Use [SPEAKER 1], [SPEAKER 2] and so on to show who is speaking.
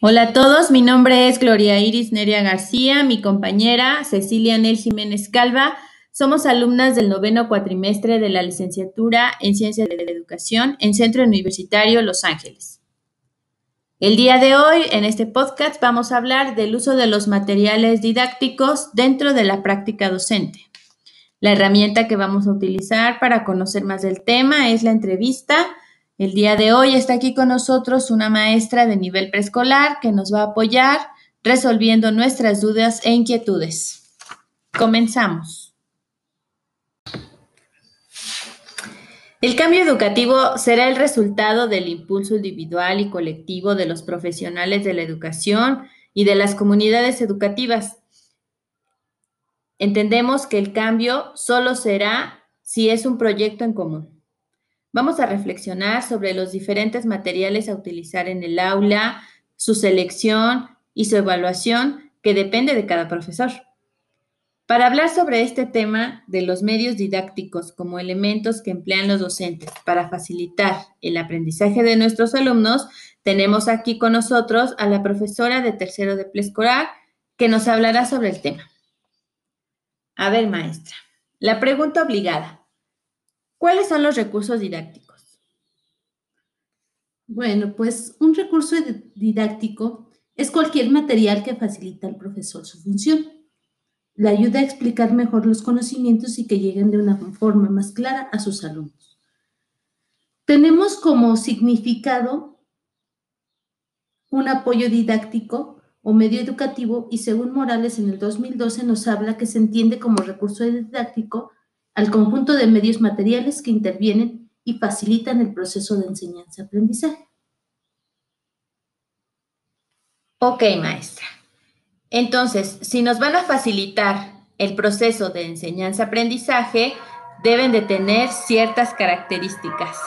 [SPEAKER 1] Hola a todos, mi nombre es Gloria Iris Neria García, mi compañera Cecilia Nel Jiménez Calva. Somos alumnas del noveno cuatrimestre de la licenciatura en Ciencias de la Educación en Centro Universitario Los Ángeles. El día de hoy, en este podcast, vamos a hablar del uso de los materiales didácticos dentro de la práctica docente. La herramienta que vamos a utilizar para conocer más del tema es la entrevista el día de hoy está aquí con nosotros una maestra de nivel preescolar que nos va a apoyar resolviendo nuestras dudas e inquietudes. Comenzamos. El cambio educativo será el resultado del impulso individual y colectivo de los profesionales de la educación y de las comunidades educativas. Entendemos que el cambio solo será si es un proyecto en común. Vamos a reflexionar sobre los diferentes materiales a utilizar en el aula, su selección y su evaluación, que depende de cada profesor. Para hablar sobre este tema de los medios didácticos como elementos que emplean los docentes para facilitar el aprendizaje de nuestros alumnos, tenemos aquí con nosotros a la profesora de tercero de preescolar que nos hablará sobre el tema. A ver, maestra, la pregunta obligada. ¿Cuáles son los recursos didácticos?
[SPEAKER 2] Bueno, pues un recurso didáctico es cualquier material que facilita al profesor su función. Le ayuda a explicar mejor los conocimientos y que lleguen de una forma más clara a sus alumnos. Tenemos como significado un apoyo didáctico o medio educativo y según Morales en el 2012 nos habla que se entiende como recurso didáctico al conjunto de medios materiales que intervienen y facilitan el proceso de enseñanza-aprendizaje.
[SPEAKER 1] Ok, maestra. Entonces, si nos van a facilitar el proceso de enseñanza-aprendizaje, deben de tener ciertas características.